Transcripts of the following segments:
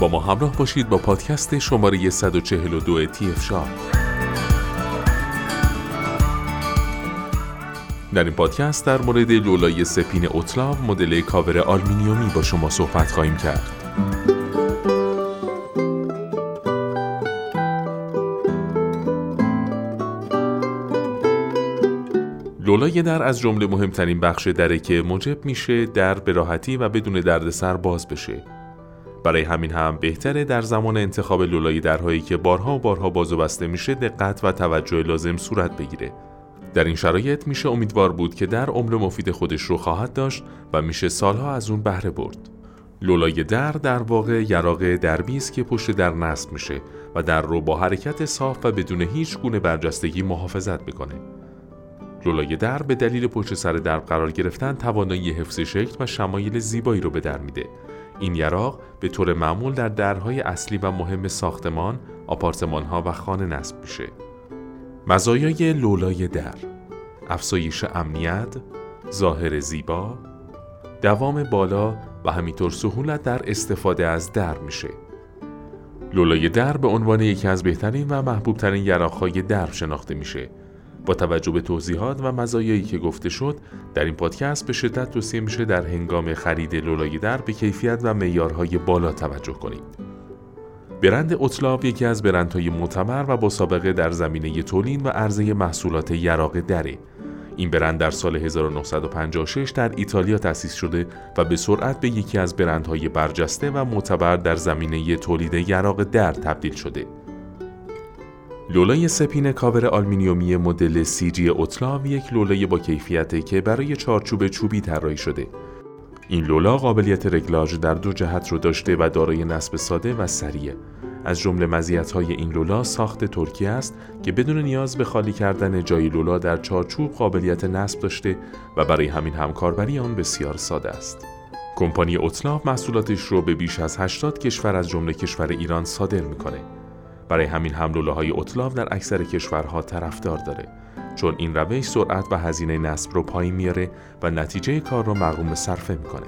با ما همراه باشید با پادکست شماره 142 تیف شاب در این پادکست در مورد لولای سپین اوتلاو مدل کاور آلمینیومی با شما صحبت خواهیم کرد. لولای در از جمله مهمترین بخش دره که موجب میشه در به راحتی و بدون دردسر باز بشه. برای همین هم بهتره در زمان انتخاب لولای درهایی که بارها و بارها باز و بسته میشه دقت و توجه لازم صورت بگیره. در این شرایط میشه امیدوار بود که در عمر مفید خودش رو خواهد داشت و میشه سالها از اون بهره برد. لولای در در واقع یراق دربی است که پشت در نصب میشه و در رو با حرکت صاف و بدون هیچ گونه برجستگی محافظت می‌کنه. لولای در به دلیل پشت سر درب قرار گرفتن توانایی حفظ شکل و شمایل زیبایی رو به در میده. این یراق به طور معمول در درهای اصلی و مهم ساختمان، آپارتمان ها و خانه نصب میشه. مزایای لولای در افزایش امنیت، ظاهر زیبا، دوام بالا و همینطور سهولت در استفاده از در میشه. لولای در به عنوان یکی از بهترین و محبوبترین یراقهای در شناخته میشه. با توجه به توضیحات و مزایایی که گفته شد در این پادکست به شدت توصیه میشه در هنگام خرید لولای در به کیفیت و معیارهای بالا توجه کنید. برند Otlav یکی از برندهای معتبر و با سابقه در زمینه تولید و عرضه محصولات یراق دره. این برند در سال 1956 در ایتالیا تأسیس شده و به سرعت به یکی از برندهای برجسته و معتبر در زمینه تولید یراق در تبدیل شده. لولای سه پین کاور آلمینیومی مدل G Otlav یک لولای با کیفیته که برای چارچوب چوبی طراحی شده این لولا قابلیت رگلاژ در دو جهت رو داشته و دارای نصب ساده و سریع. از جمله مزیت‌های این لولا ساخت ترکی است که بدون نیاز به خالی کردن جای لولا در چارچوب قابلیت نصب داشته و برای همین همکاربری آن بسیار ساده است. کمپانی اوتلاف محصولاتش رو به بیش از 80 کشور از جمله کشور ایران صادر می‌کنه. برای همین هم لولاهای اوتلاف در اکثر کشورها طرفدار داره چون این روش سرعت و هزینه نصب رو پایین میاره و نتیجه کار رو مقروم صرفه می‌کنه.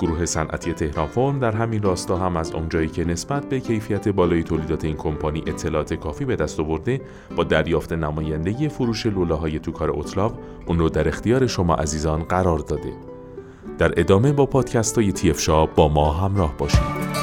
گروه صنعتی تهران فرم در همین راستا هم از اونجایی که نسبت به کیفیت بالای تولیدات این کمپانی اطلاعات کافی به دست آورده با دریافت نمایندگی فروش لولاهای تو کار اوتلاو اون رو در اختیار شما عزیزان قرار داده. در ادامه با پادکست های تیف با ما همراه باشید.